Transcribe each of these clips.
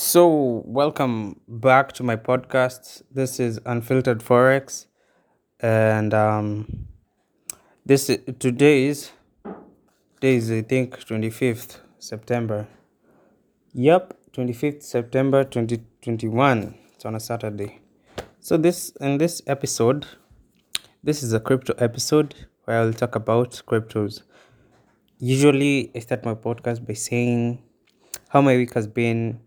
So, welcome back to my podcast. This is Unfiltered Forex, and um, this today is today is I think twenty fifth September. Yep, twenty fifth September twenty twenty one. It's on a Saturday. So this in this episode, this is a crypto episode where I'll talk about cryptos. Usually, I start my podcast by saying how my week has been.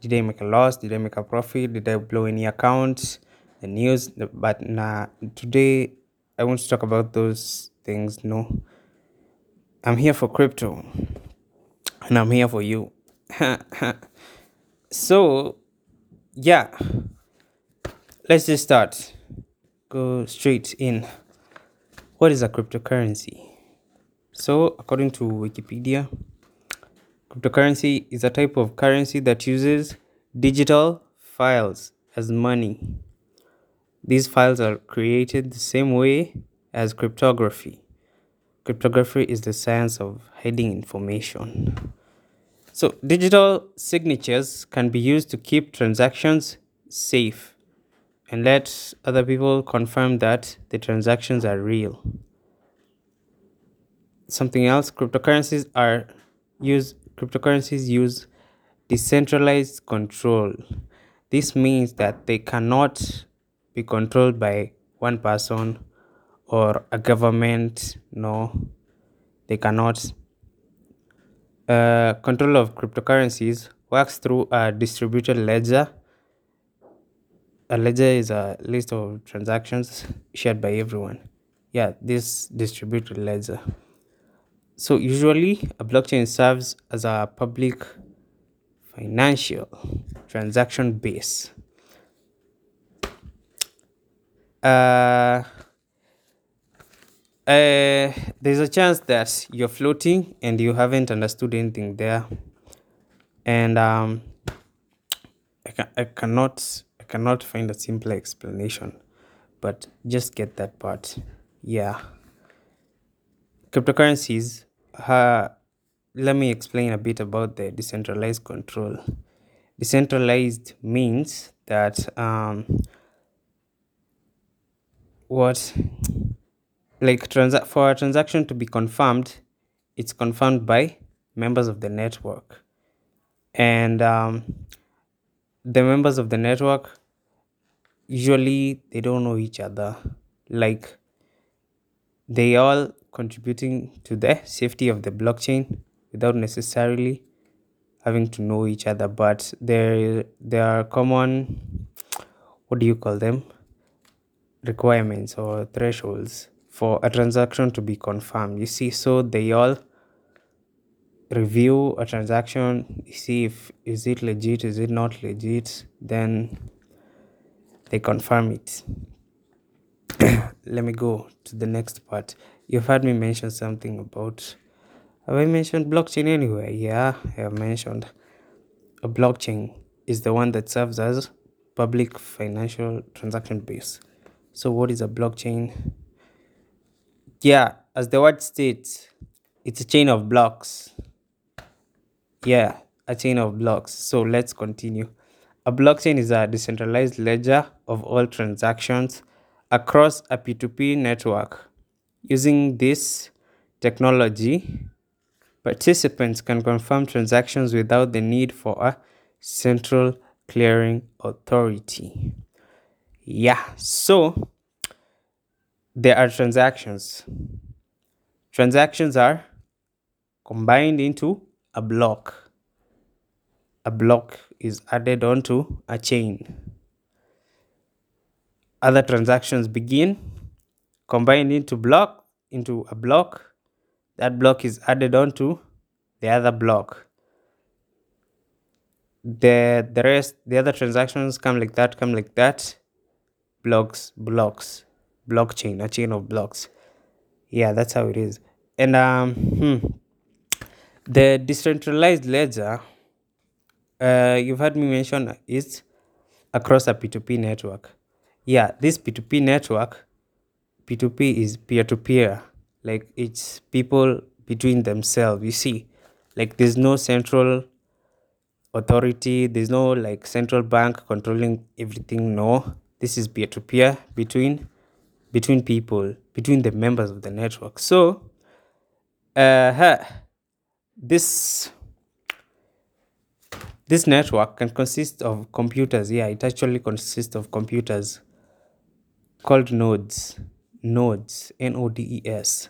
Did I make a loss? Did I make a profit? Did I blow any accounts? The news. But nah, today I want to talk about those things. No, I'm here for crypto and I'm here for you. so, yeah, let's just start. Go straight in. What is a cryptocurrency? So, according to Wikipedia, Cryptocurrency is a type of currency that uses digital files as money. These files are created the same way as cryptography. Cryptography is the science of hiding information. So, digital signatures can be used to keep transactions safe and let other people confirm that the transactions are real. Something else, cryptocurrencies are use cryptocurrencies use decentralized control. This means that they cannot be controlled by one person or a government. No, they cannot. Uh, control of cryptocurrencies works through a distributed ledger. A ledger is a list of transactions shared by everyone. Yeah, this distributed ledger. So usually a blockchain serves as a public financial transaction base. Uh, uh, there's a chance that you're floating and you haven't understood anything there, and um, I, ca- I cannot I cannot find a simple explanation, but just get that part. Yeah, cryptocurrencies. Uh, let me explain a bit about the decentralized control. Decentralized means that um, what like transa- for a transaction to be confirmed, it's confirmed by members of the network, and um, the members of the network usually they don't know each other. Like they all contributing to the safety of the blockchain without necessarily having to know each other. But there there are common what do you call them? requirements or thresholds for a transaction to be confirmed. You see so they all review a transaction see if is it legit is it not legit then they confirm it let me go to the next part. You've heard me mention something about. Have I mentioned blockchain anywhere? Yeah, I have mentioned. A blockchain is the one that serves as public financial transaction base. So, what is a blockchain? Yeah, as the word states, it's a chain of blocks. Yeah, a chain of blocks. So let's continue. A blockchain is a decentralized ledger of all transactions across a P2P network. Using this technology, participants can confirm transactions without the need for a central clearing authority. Yeah, so there are transactions. Transactions are combined into a block. A block is added onto a chain. Other transactions begin combined into block into a block. That block is added onto the other block. The the rest the other transactions come like that, come like that. Blocks, blocks, blockchain, a chain of blocks. Yeah, that's how it is. And um hmm, the decentralized ledger uh, you've heard me mention is across a P2P network. Yeah, this P2P network, P2P is peer to peer, like it's people between themselves. You see, like there's no central authority. There's no like central bank controlling everything. No this is peer to peer between between people between the members of the network. So uh this this network can consist of computers. Yeah it actually consists of computers called nodes. Nodes n-o-d-e-s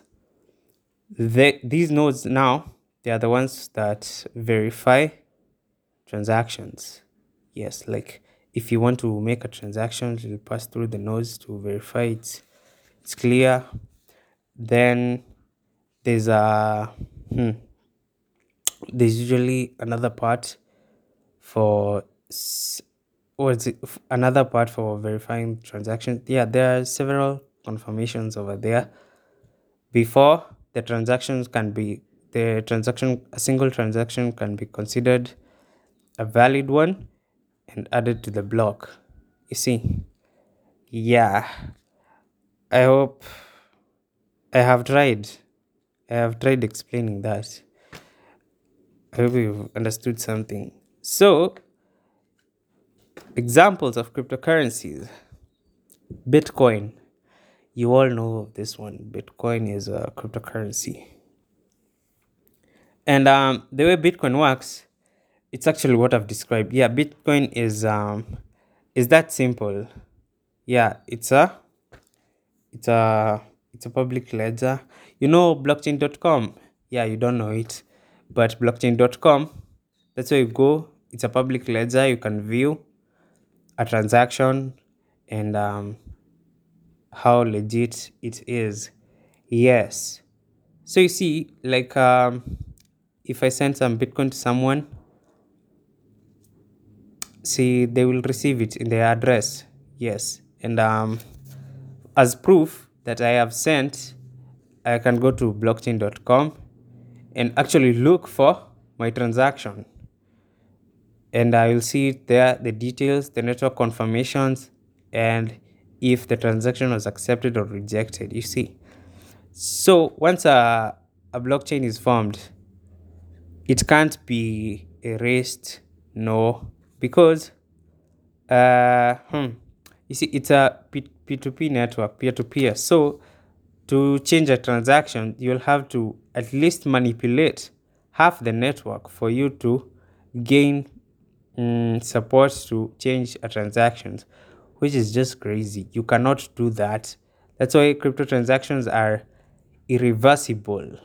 the, these nodes now they are the ones that verify transactions. Yes like if you want to make a transaction you'll pass through the nodes to verify it. it's clear. Then there's a hmm, there's usually another part for Oh, or is it another part for verifying transactions yeah there are several confirmations over there. Before the transactions can be the transaction a single transaction can be considered a valid one and added to the block. You see? Yeah. I hope i have tried. I have tried explaining that. I hope you've understood something. So examples of cryptocurrencies. Bitcoin. You all know this one. Bitcoin is a cryptocurrency. And um, the way bitcoin works it's actually what i've described. Yeah bitcoin is um is that simple. Yeah it's a it's a it's a public ledger. You know blockchain.com yeah you don't know it. But blockchain.com that's where you go. It's a public ledger. You can view a transaction and um, how legit it is. Yes. So you see like um, if i send some bitcoin to someone see they will receive it in their address. Yes. And um, as proof that i have sent i can go to blockchain.com and actually look for my transaction and i will see there the details the network confirmations and if the transaction was accepted or rejected you see. So once a, a blockchain is formed it can't be erased no because uh hmm, you see it's a P2P network peer-to-peer. So to change a transaction you'll have to at least manipulate half the network for you to gain mm, support to change a transaction which is just crazy you cannot do that that's why crypto transactions are irreversible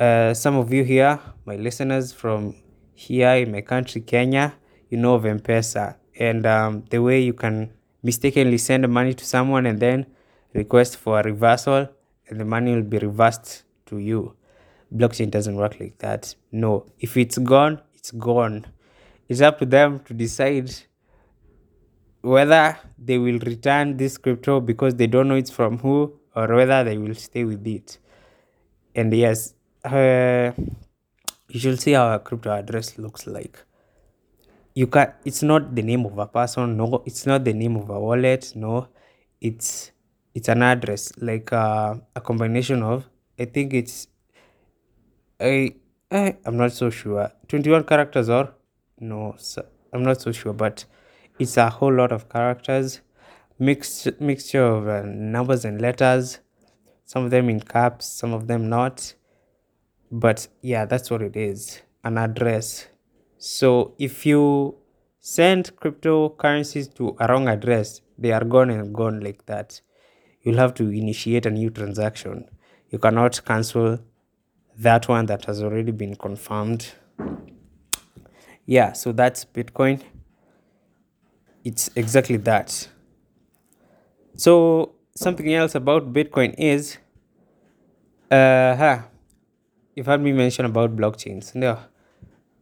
uh, some of you here my listeners from here in my country kenya you know of M-Pesa and um, the way you can mistakenly send money to someone and then request for a reversal and the money will be reversed to you. Blockchain doesn't work like that. No, if it's gone, it's gone. It's up to them to decide whether they will return this crypto because they don't know it's from who or whether they will stay with it. And yes, uh, you should see how a crypto address looks like. You can it's not the name of a person no it's not the name of a wallet no. It's it's an address like uh, a combination of i think it's I, I i'm not so sure. 21 characters or no i'm not so sure but it's a whole lot of characters mixed mixture of uh, numbers and letters some of them in caps some of them not but yeah that's what it is an address so if you send cryptocurrencies to a wrong address, they are gone and gone like that. You'll have to initiate a new transaction. You cannot cancel that one that has already been confirmed. Yeah, so that's Bitcoin. It's exactly that. So something else about Bitcoin is uh huh, you've heard me mention about blockchains. No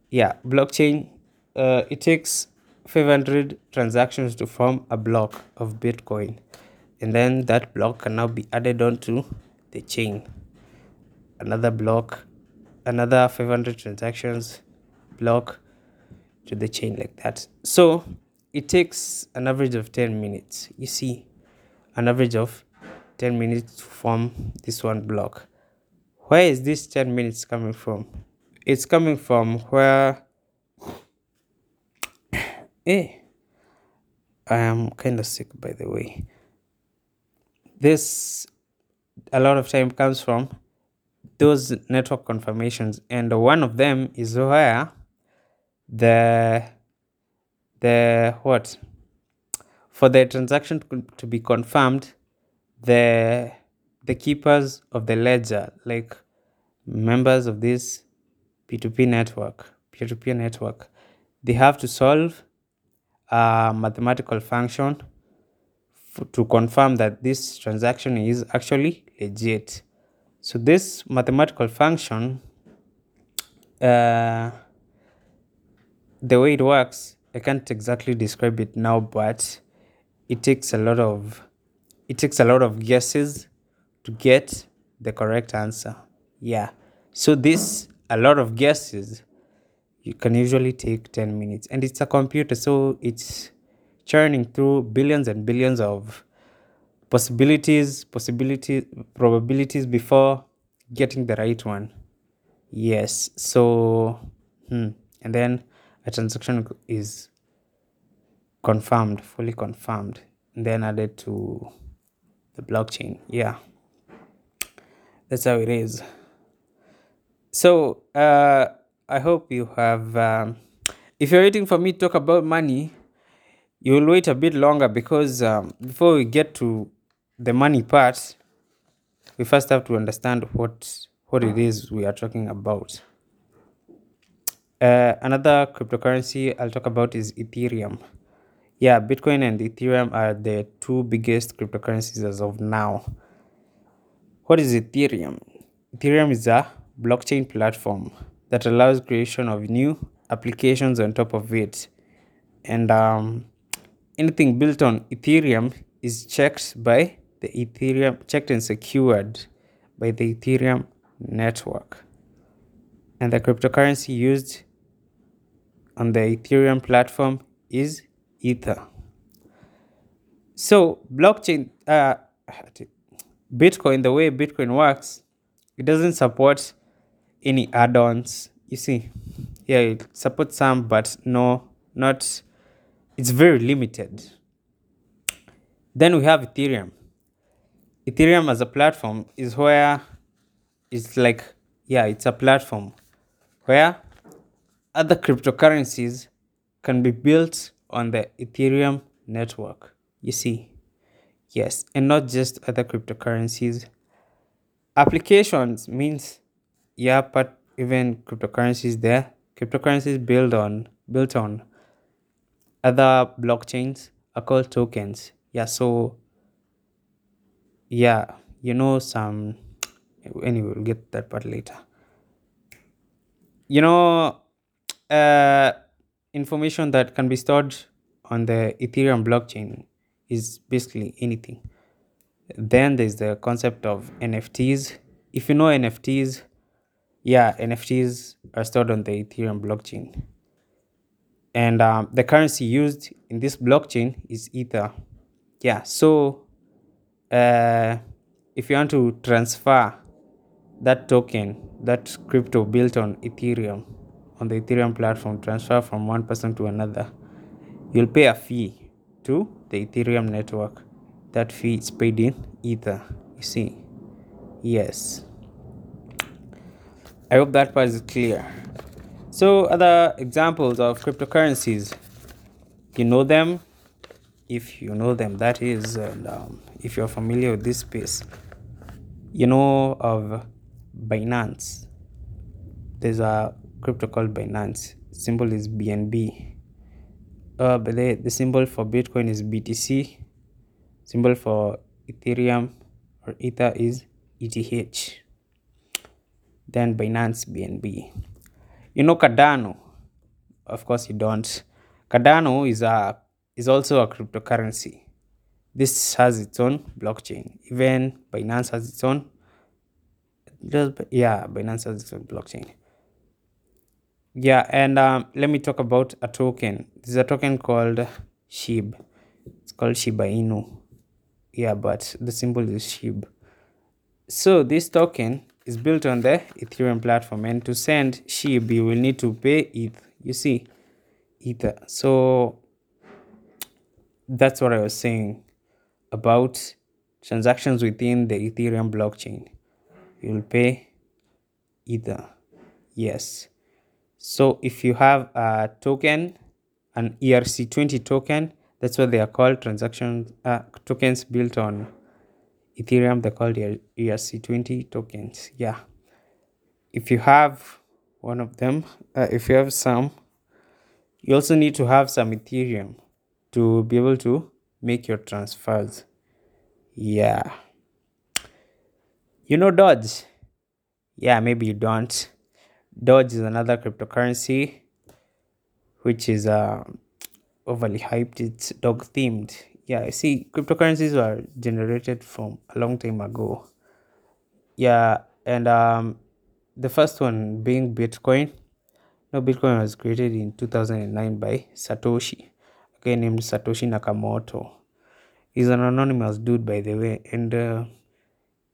yeah blockchain uh, it takes 500 transactions to form a block of bitcoin and then that block can now be added onto the chain another block another 500 transactions block to the chain like that. So it takes an average of 10 minutes. You see an average of 10 minutes to form this one block. Where is this 10 minutes coming from? It's coming from where Eh, I am kind of sick, by the way. This a lot of time comes from those network confirmations, and one of them is where the the what? For the transaction to be confirmed the the keepers of the ledger like members of this p2p network peer-to-peer network they have to solve a mathematical function to confirm that this transaction is actually legit. So this mathematical function uh, the way it works i can't exactly describe it now but it takes a lot of it takes a lot of guesses to get the correct answer. Yeah. So this a lot of guesses you can usually take 10 minutes. And it's a computer so it's churning through billions and billions of possibilities possibilities probabilities before getting the right one. Yes. So hmm. and then a transaction is confirmed fully confirmed and then added to the blockchain. Yeah. That's how it is. So uh, i hope you have um, if you're waiting for me to talk about money you will wait a bit longer because um, before we get to the money part we first have to understand what what it is we are talking about uh, another cryptocurrency i'll talk about is ethereum. Yeah bitcoin and ethereum are the two biggest cryptocurrencies as of now. What is ethereum? Ethereum is a blockchain platform that allows creation of new applications on top of it. And um, anything built on ethereum is checked by the ethereum checked and secured by the ethereum network. And the cryptocurrency used on the ethereum platform is ether. So blockchain uh, bitcoin the way bitcoin works it doesn't support any add-ons. You see yeah it supports some but no not it's very limited. Then we have ethereum. Ethereum as a platform is where it's like yeah it's a platform where other cryptocurrencies can be built on the ethereum network you see. Yes and not just other cryptocurrencies. Applications means yeah but even cryptocurrencies there. Cryptocurrencies built on built on other blockchains are called tokens. Yeah so yeah you know some anyway we'll get that part later. You know uh information that can be stored on the ethereum blockchain is basically anything. Then there's the concept of nfts if you know nfts yeah nfts are stored on the ethereum blockchain. And um, the currency used in this blockchain is ether. Yeah so uh, if you want to transfer that token that crypto built on ethereum on the ethereum platform transfer from one person to another. You'll pay a fee to the ethereum network. That fee is paid in ether you see. Yes. I hope that part is clear. So other examples of cryptocurrencies. You know them. If you know them that is and um, if you're familiar with this space you know of binance. There's a crypto called binance. Symbol is bnb uh, but the, the symbol for bitcoin is btc symbol for ethereum or ether is eth then binance bnb you know cardano? Of course you don't. Cardano is a is also a cryptocurrency. This has its own blockchain. Even binance has its own just yeah binance has its own blockchain yeah and um, let me talk about a token there's a token called shib it's called shiba inu yeah but the symbol is shib so this token is built on the ethereum platform and to send shib you will need to pay eth you see ether so that's what I was saying about transactions within the Ethereum blockchain. You'll pay Ether. Yes. So if you have a token, an ERC20 token, that's what they are called, transaction uh, tokens built on Ethereum. They're called ERC20 tokens. Yeah. If you have one of them, uh, if you have some, you also need to have some Ethereum to be able to make your transfers. Yeah. You know Doge? Yeah, maybe you don't. Doge is another cryptocurrency which is uh, overly hyped. It's dog themed. Yeah, I see cryptocurrencies were generated from a long time ago. Yeah, and um, the first one being Bitcoin. No, Bitcoin was created in 2009 by Satoshi, a guy named Satoshi Nakamoto. He's an anonymous dude, by the way, and uh,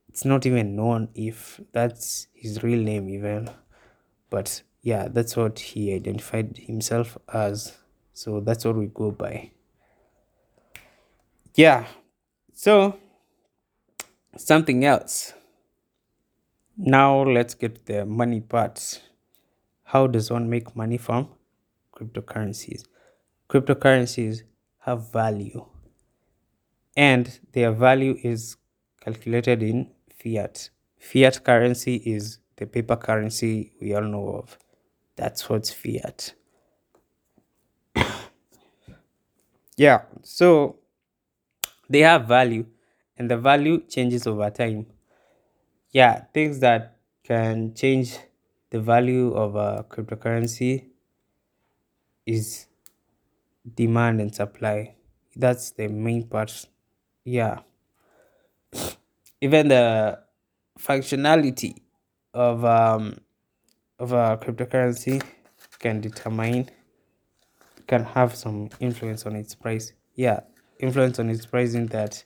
it's not even known if that's his real name, even. But yeah, that's what he identified himself as. So that's what we go by. Yeah. So something else. Now let's get the money part. How does one make money from cryptocurrencies? Cryptocurrencies have value and their value is calculated in fiat. Fiat currency is the paper currency we all know of. That's what's fiat. yeah, so they have value and the value changes over time. Yeah, things that can change the value of a cryptocurrency is demand and supply. That's the main part. Yeah. Even the functionality of um of a cryptocurrency can determine can have some influence on its price. Yeah, influence on its pricing that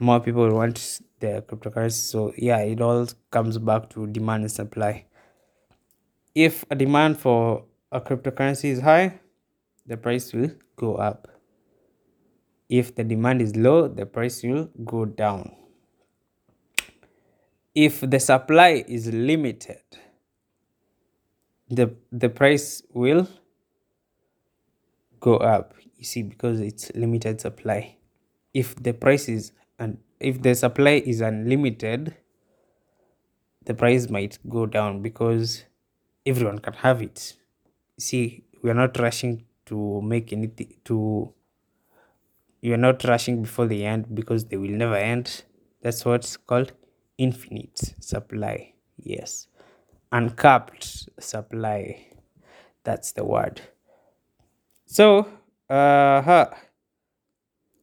more people want the cryptocurrency. So yeah, it all comes back to demand and supply. If a demand for a cryptocurrency is high, the price will go up. If the demand is low, the price will go down. If the supply is limited, the the price will go up you see because it's limited supply. If the price is and if the supply is unlimited the price might go down because everyone can have it. See we are not rushing to make anything to you are not rushing before the end because they will never end. That's what's called infinite supply yes. Uncapped supply that's the word. So uh huh.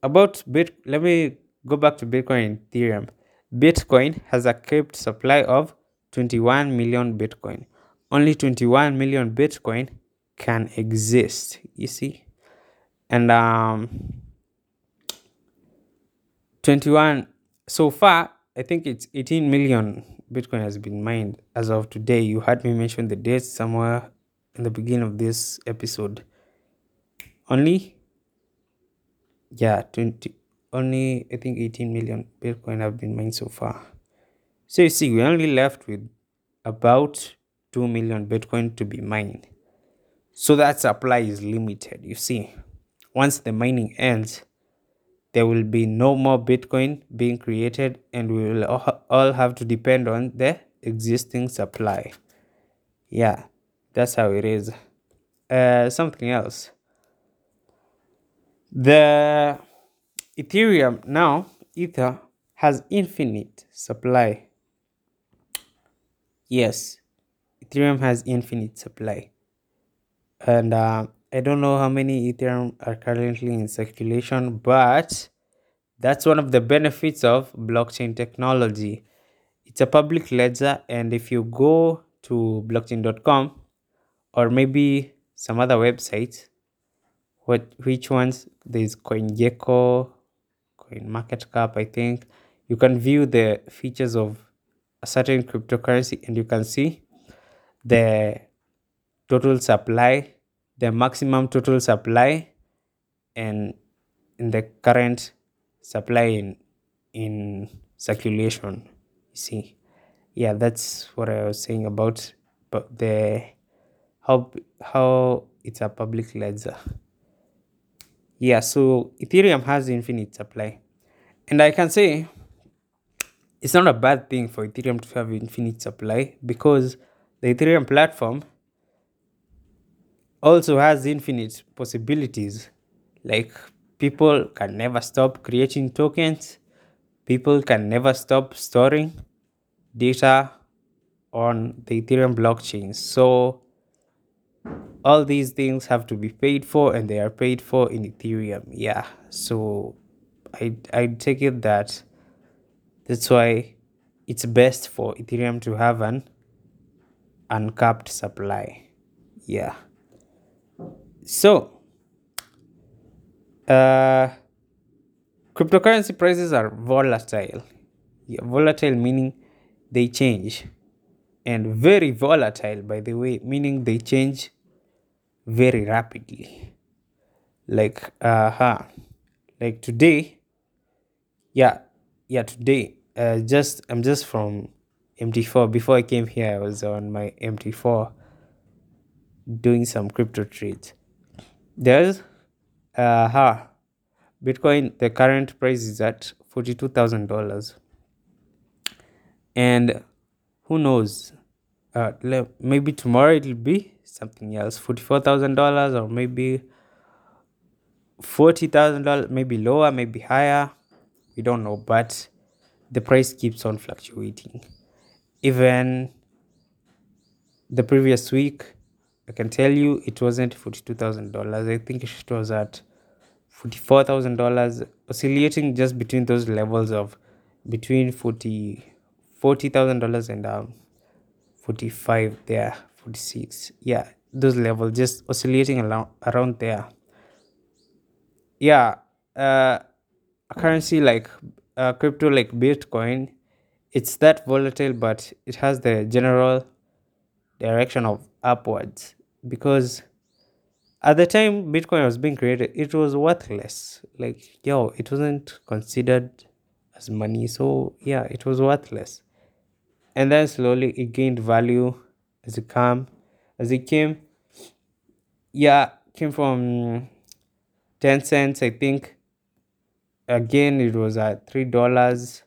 about bit let me go back to bitcoin ethereum. Bitcoin has a capped supply of 21 million bitcoin. Only 21 million bitcoin can exist you see? And um 21 so far i think it's 18 million bitcoin has been mined as of today. You heard me mention the date somewhere in the beginning of this episode. Only yeah 20 only i think 18 million bitcoin have been mined so far. So you see we're only left with about 2 million bitcoin to be mined. So that supply is limited you see. Once the mining ends there will be no more bitcoin being created and we will all have to depend on the existing supply. Yeah that's how it is. Uh something else. The ethereum now ether has infinite supply. Yes ethereum has infinite supply. And uh, I don't know how many Ethereum are currently in circulation, but that's one of the benefits of blockchain technology. It's a public ledger, and if you go to blockchain.com or maybe some other websites, what which ones there's CoinGecko, CoinMarketCap, I think you can view the features of a certain cryptocurrency and you can see the total supply the maximum total supply and in the current supply in in circulation you see. Yeah that's what i was saying about but the how how it's a public ledger. Yeah so ethereum has infinite supply. And i can say it's not a bad thing for ethereum to have infinite supply because the ethereum platform also has infinite possibilities. Like people can never stop creating tokens. People can never stop storing data on the ethereum blockchain. So all these things have to be paid for and they are paid for in ethereum. Yeah so i i take it that that's why it's best for ethereum to have an uncapped supply. Yeah so uh, cryptocurrency prices are volatile. Yeah, volatile meaning they change, and very volatile, by the way, meaning they change very rapidly. Like, uh huh. Like today, yeah, yeah, today, uh, just I'm just from MT4. Before I came here, I was on my MT4 doing some crypto trades. There's uh. Bitcoin, the current price is at $42,000. And who knows? Uh, maybe tomorrow it'll be something else $44,000 or maybe $40,000, maybe lower, maybe higher. We don't know, but the price keeps on fluctuating. Even the previous week, I can tell you it wasn't $42,000. I think it was at $44,000, oscillating just between those levels of between 40 $40,000 and um, 45 there, 46. Yeah, those levels just oscillating around, around there. Yeah, uh, a currency like uh, crypto like Bitcoin, it's that volatile, but it has the general direction of upwards because at the time bitcoin was being created it was worthless. Like yo it wasn't considered as money so yeah it was worthless. And then slowly it gained value as it came as it came. Yeah came from 10 cents i think. Again it was at three dollars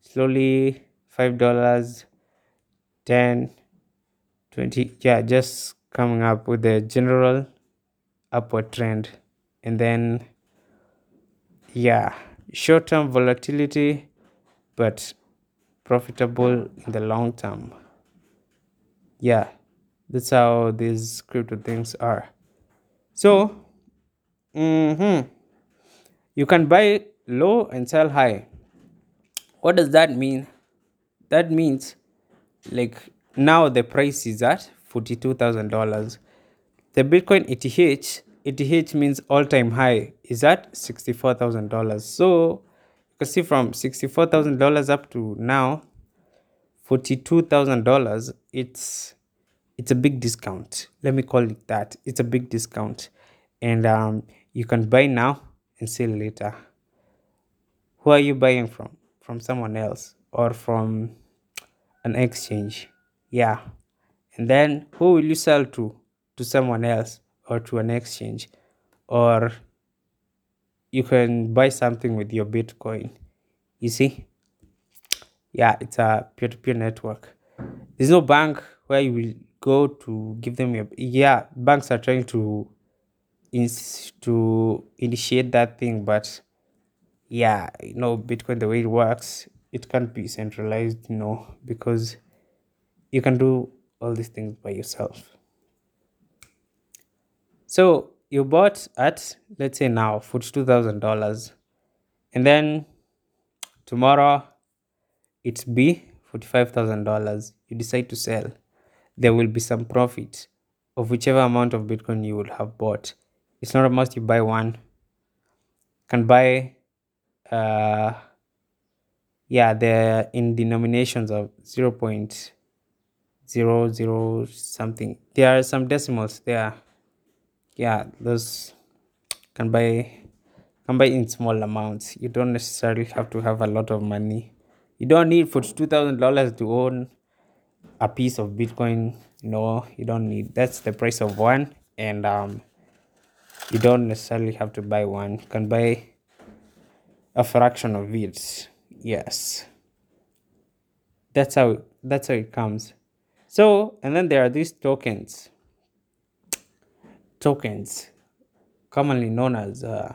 slowly five dollars 10 20 yeah just coming up with a general upward trend. And then yeah short-term volatility but profitable in the long term. Yeah that's how these crypto things are. So mm-hmm, you can buy low and sell high. What does that mean? That means like now the price is at $42,000. The Bitcoin ATH, ATH means all time high, is at $64,000. So you can see from $64,000 up to now, $42,000, it's it's a big discount. Let me call it that. It's a big discount. And um, you can buy now and sell later. Who are you buying from? From someone else or from an exchange? Yeah and then who will you sell to? To someone else or to an exchange? Or you can buy something with your bitcoin. You see? Yeah it's a peer-to-peer network. There's no bank where you will go to give them your yeah banks are trying to to initiate that thing but yeah you know bitcoin the way it works it can't be centralized you know because you can do all these things by yourself. So you bought at let's say now forty-two thousand dollars, and then tomorrow it's thousand dollars. You decide to sell. There will be some profit of whichever amount of Bitcoin you would have bought. It's not a must you buy one. You can buy uh yeah they're in denominations of 0. zero zero something there are some decimals there yeah those can buy can buy in small amounts. You don't necessarily have to have a lot of money. You don't need forty-two thousand dollars to own a piece of Bitcoin. No, you don't need. That's the price of one, and um, you don't necessarily have to buy one. You can buy a fraction of it. Yes, that's how that's how it comes. So, and then there are these tokens. Tokens, commonly known as uh,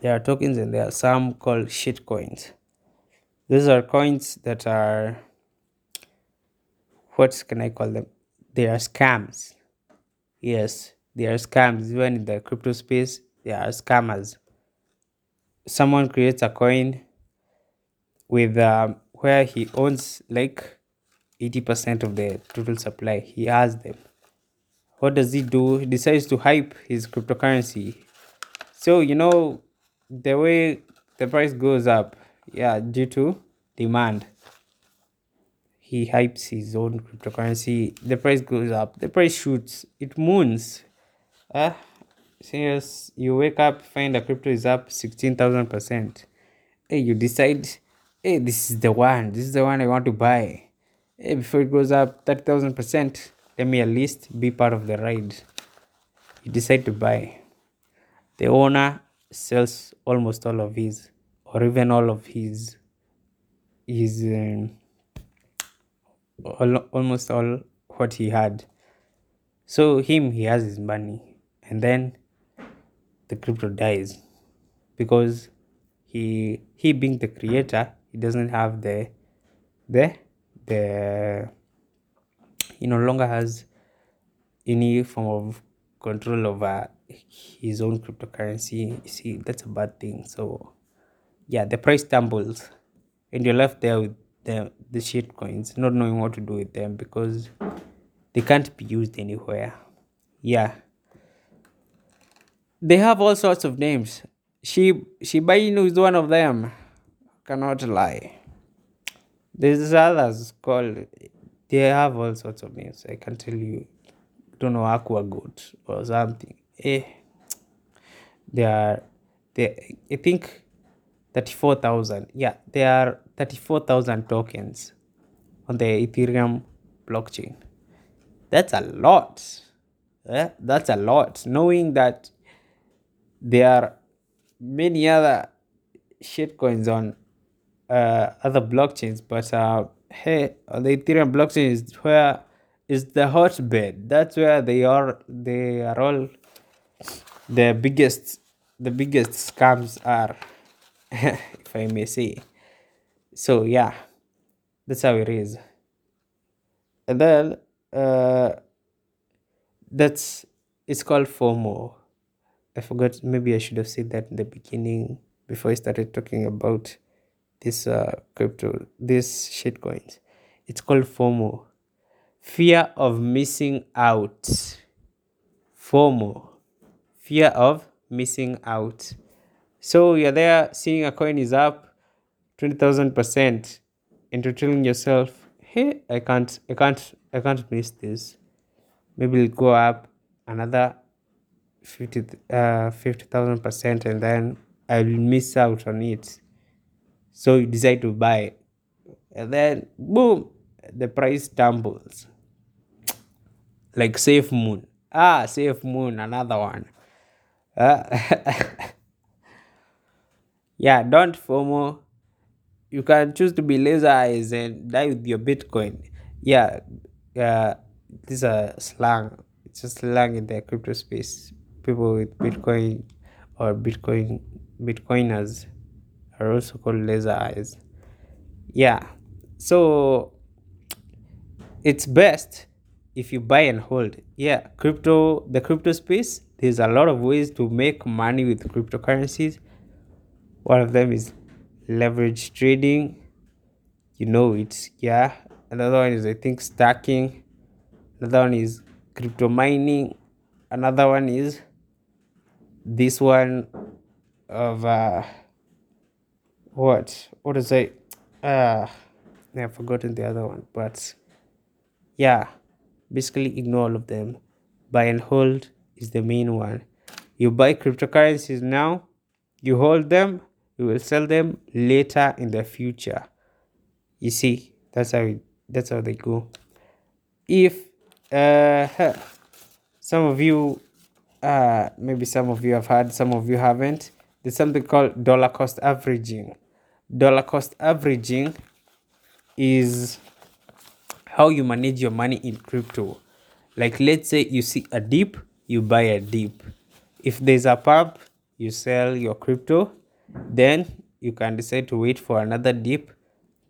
there are tokens, and there are some called shit coins. These are coins that are what can I call them? They are scams. Yes, they are scams. Even in the crypto space, they are scammers. Someone creates a coin with um, where he owns like 80% of the total supply. He has them. What does he do? He decides to hype his cryptocurrency. So, you know, the way the price goes up, yeah, due to demand he hypes his own cryptocurrency, the price goes up, the price shoots, it moons. Ah, serious, you wake up, find the crypto is up 16,000%. Hey, you decide, hey, this is the one, this is the one I want to buy. Before it goes up 30,000%, let me at least be part of the ride. You decide to buy. The owner sells almost all of his, or even all of his, his. Um, all, almost all what he had. So him he has his money and then the crypto dies because he he being the creator he doesn't have the the the he no longer has any form of control over his own cryptocurrency see that's a bad thing so yeah the price tumbles and you're left there with the the shit coins, not knowing what to do with them because they can't be used anywhere. Yeah. They have all sorts of names. She Shiba Inu is one of them. Cannot lie. There's others called they have all sorts of names. I can tell you. Don't know aqua goat or something. Eh. They are they I think 34,000. Yeah, there are 34,000 tokens on the Ethereum blockchain. That's a lot. Yeah, that's a lot. Knowing that there are many other shitcoins on other blockchains, but uh, hey, the Ethereum blockchain is where is the hotbed. That's where they are. They are all the biggest. The biggest scams are. if I may say. So yeah, that's how it is. And then uh, that's it's called FOMO. I forgot. Maybe I should have said that in the beginning before I started talking about this uh, crypto, this shitcoins. It's called FOMO, fear of missing out. FOMO, fear of missing out. So you're there seeing a coin is up 20,000% and you're telling yourself, hey, I can't, I can't, I can't miss this. Maybe it'll go up another 50, uh, 50,000% and then I'll miss out on it. So you decide to buy And then, boom, the price tumbles. Like Safe Moon. Ah, Safe Moon, another one. Uh, yeah, don't FOMO. You can choose to be laser eyes and die with your Bitcoin. Yeah, uh, these are slang. It's just slang in the crypto space. People with Bitcoin or Bitcoin Bitcoiners are also called laser eyes. Yeah, so it's best if you buy and hold. Yeah, crypto, the crypto space, there's a lot of ways to make money with cryptocurrencies one of them is leverage trading. You know it, yeah. Another one is I think stacking. Another one is crypto mining. Another one is this one of uh what what is it? Uh I've forgotten the other one, but yeah, basically ignore all of them. Buy and hold is the main one. You buy cryptocurrencies now you hold them you will sell them later in the future you see that's how it, that's how they go if uh some of you uh maybe some of you have heard some of you haven't there's something called dollar cost averaging dollar cost averaging is how you manage your money in crypto. Like let's say you see a dip you buy a dip. If there's a pump you sell your crypto then you can decide to wait for another dip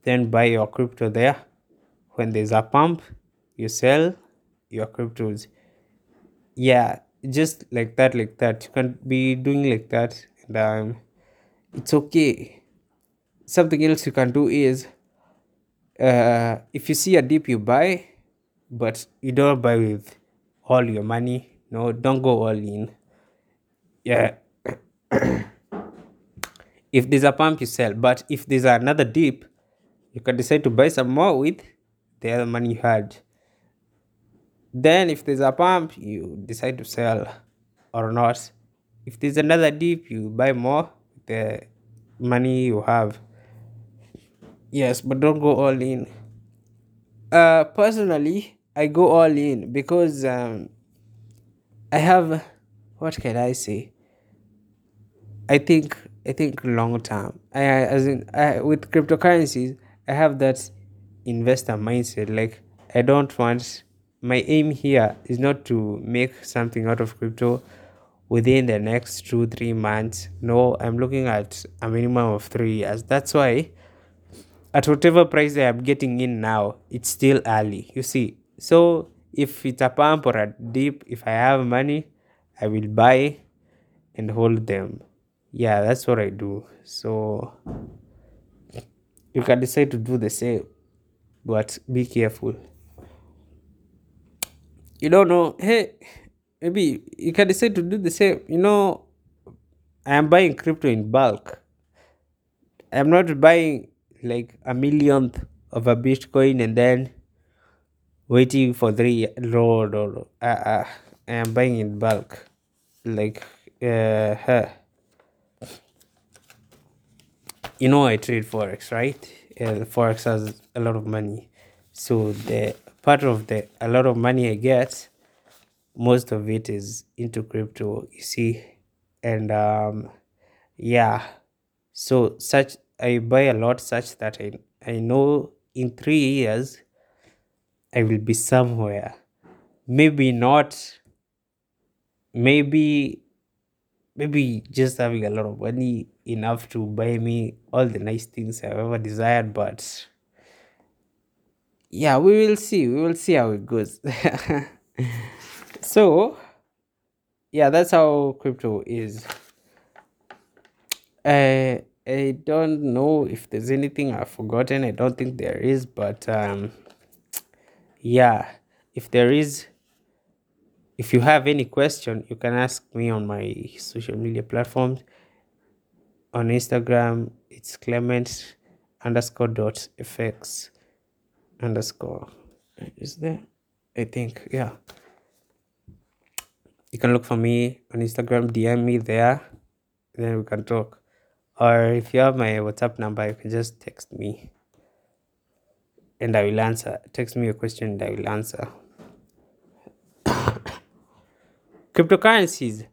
then buy your crypto there. When there's a pump you sell your cryptos. Yeah just like that like that. You can be doing like that and um it's okay something else you can do is uh if you see a dip you buy but you don't buy with all your money. No don't go all in. Yeah. If there's a pump you sell. But if there's another dip you can decide to buy some more with the other money you had. Then if there's a pump you decide to sell or not. If there's another dip you buy more the money you have yes but don't go all in. Uh personally i go all in because um i have what can i say? I think i think long term. I as in I, with cryptocurrencies i have that investor mindset. Like i don't want my aim here is not to make something out of crypto within the next two three months. No i'm looking at a minimum of three years. That's why at whatever price I am getting in now, it's still early. You see, so if it's a pump or a dip, if I have money, I will buy and hold them. Yeah, that's what I do. So you can decide to do the same, but be careful. You don't know, hey, maybe you can decide to do the same. You know, I am buying crypto in bulk. I'm not buying like a millionth of a Bitcoin and then waiting for three no no. Uh, uh, I am buying in bulk. Like uh, you know I trade forex, right? And forex has a lot of money. So the part of the a lot of money I get, most of it is into crypto, you see. And um yeah. So such I buy a lot such that I, I know in three years I will be somewhere. Maybe not maybe maybe just having a lot of money enough to buy me all the nice things I've ever desired, but yeah, we will see. We will see how it goes. so yeah, that's how crypto is. Uh, I don't know if there's anything I've forgotten. I don't think there is, but um, yeah, if there is, if you have any question, you can ask me on my social media platforms. On Instagram, it's Clement underscore dot fx underscore. Is there? I think yeah. You can look for me on Instagram, DM me there, then we can talk. Or if you have my WhatsApp number, you can just text me and I will answer. Text me a question and I will answer. Cryptocurrencies.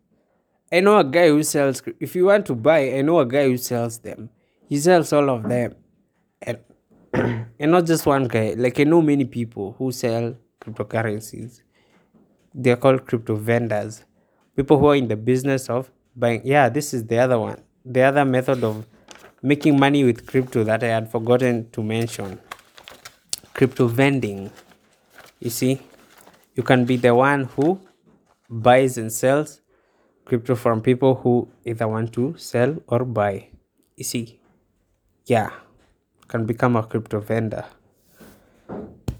I know a guy who sells, if you want to buy, I know a guy who sells them. He sells all of them. And, and not just one guy. Like I know many people who sell cryptocurrencies. They're called crypto vendors. People who are in the business of buying. Yeah, this is the other one the other method of making money with crypto that I had forgotten to mention crypto vending. You see, you can be the one who buys and sells crypto from people who either want to sell or buy. You see, yeah, can become a crypto vendor.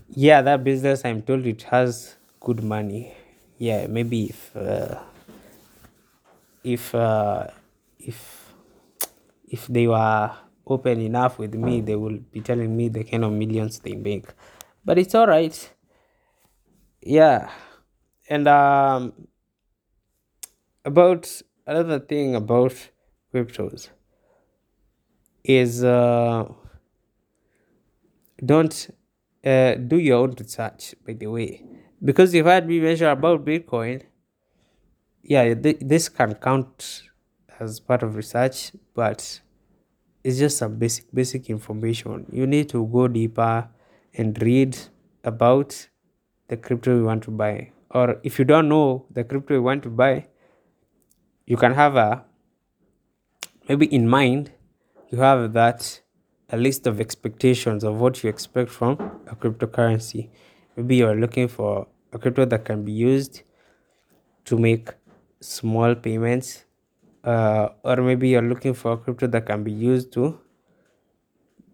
Yeah, that business, I'm told it has good money. Yeah, maybe if, uh, if, uh, if if they were open enough with me, they will be telling me the kind of millions they make. But it's all right. Yeah. And um, about another thing about cryptos is uh, don't uh, do your own research by the way because you've had me mention about bitcoin yeah th- this can count as part of research but it's just some basic basic information. You need to go deeper and read about the crypto you want to buy. Or if you don't know the crypto you want to buy you can have a maybe in mind you have that a list of expectations of what you expect from a cryptocurrency. Maybe you're looking for a crypto that can be used to make small payments uh, or maybe you're looking for a crypto that can be used to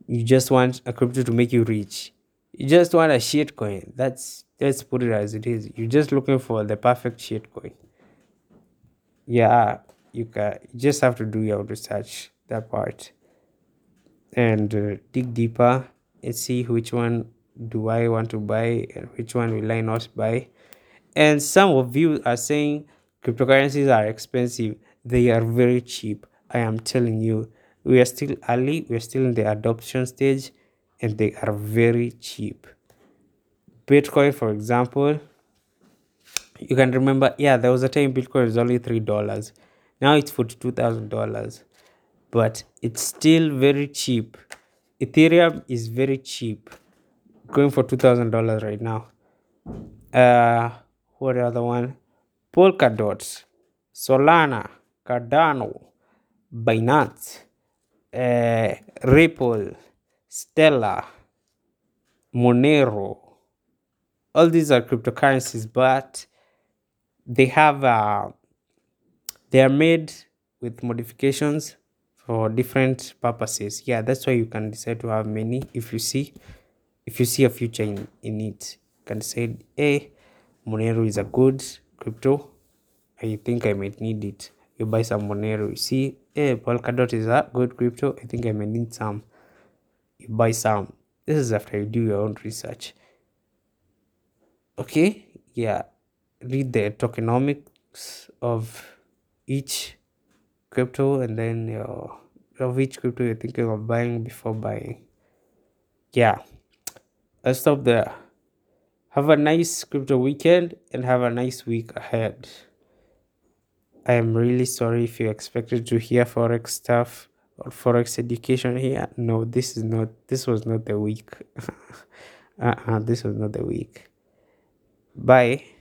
you just want a crypto to make you rich. You just want a shit coin. That's let's put it as it is. You're just looking for the perfect shit coin. Yeah you can you just have to do your research that part. And uh, dig deeper. And see which one do i want to buy and which one will i not buy. And some of you are saying cryptocurrencies are expensive they are very cheap i am telling you. We are still early we are still in the adoption stage and they are very cheap. Bitcoin for example you can remember yeah there was a time bitcoin was only three dollars. Now it's $42000 but it's still very cheap. Ethereum is very cheap. Going for $2000 right now. Uh what other one? Polkadot solana cardano binance uh, ripple stellar monero. All these are cryptocurrencies but they have uh, they are made with modifications for different purposes. Yeah that's why you can decide to have many if you see if you see a future in, in it. You can say hey monero is a good crypto. I think i might need it you buy some monero you see hey polkadot is a good crypto? I think i may need some. You buy some. This is after you do your own research. Okay? Yeah. Read the tokenomics of each crypto and then your of each crypto you're thinking of buying before buying. Yeah. Let's stop there. Have a nice crypto weekend and have a nice week ahead i am really sorry if you expected to hear forex stuff or forex education here. No this is not this was not the week. Uh-uh, this was not the week. Bye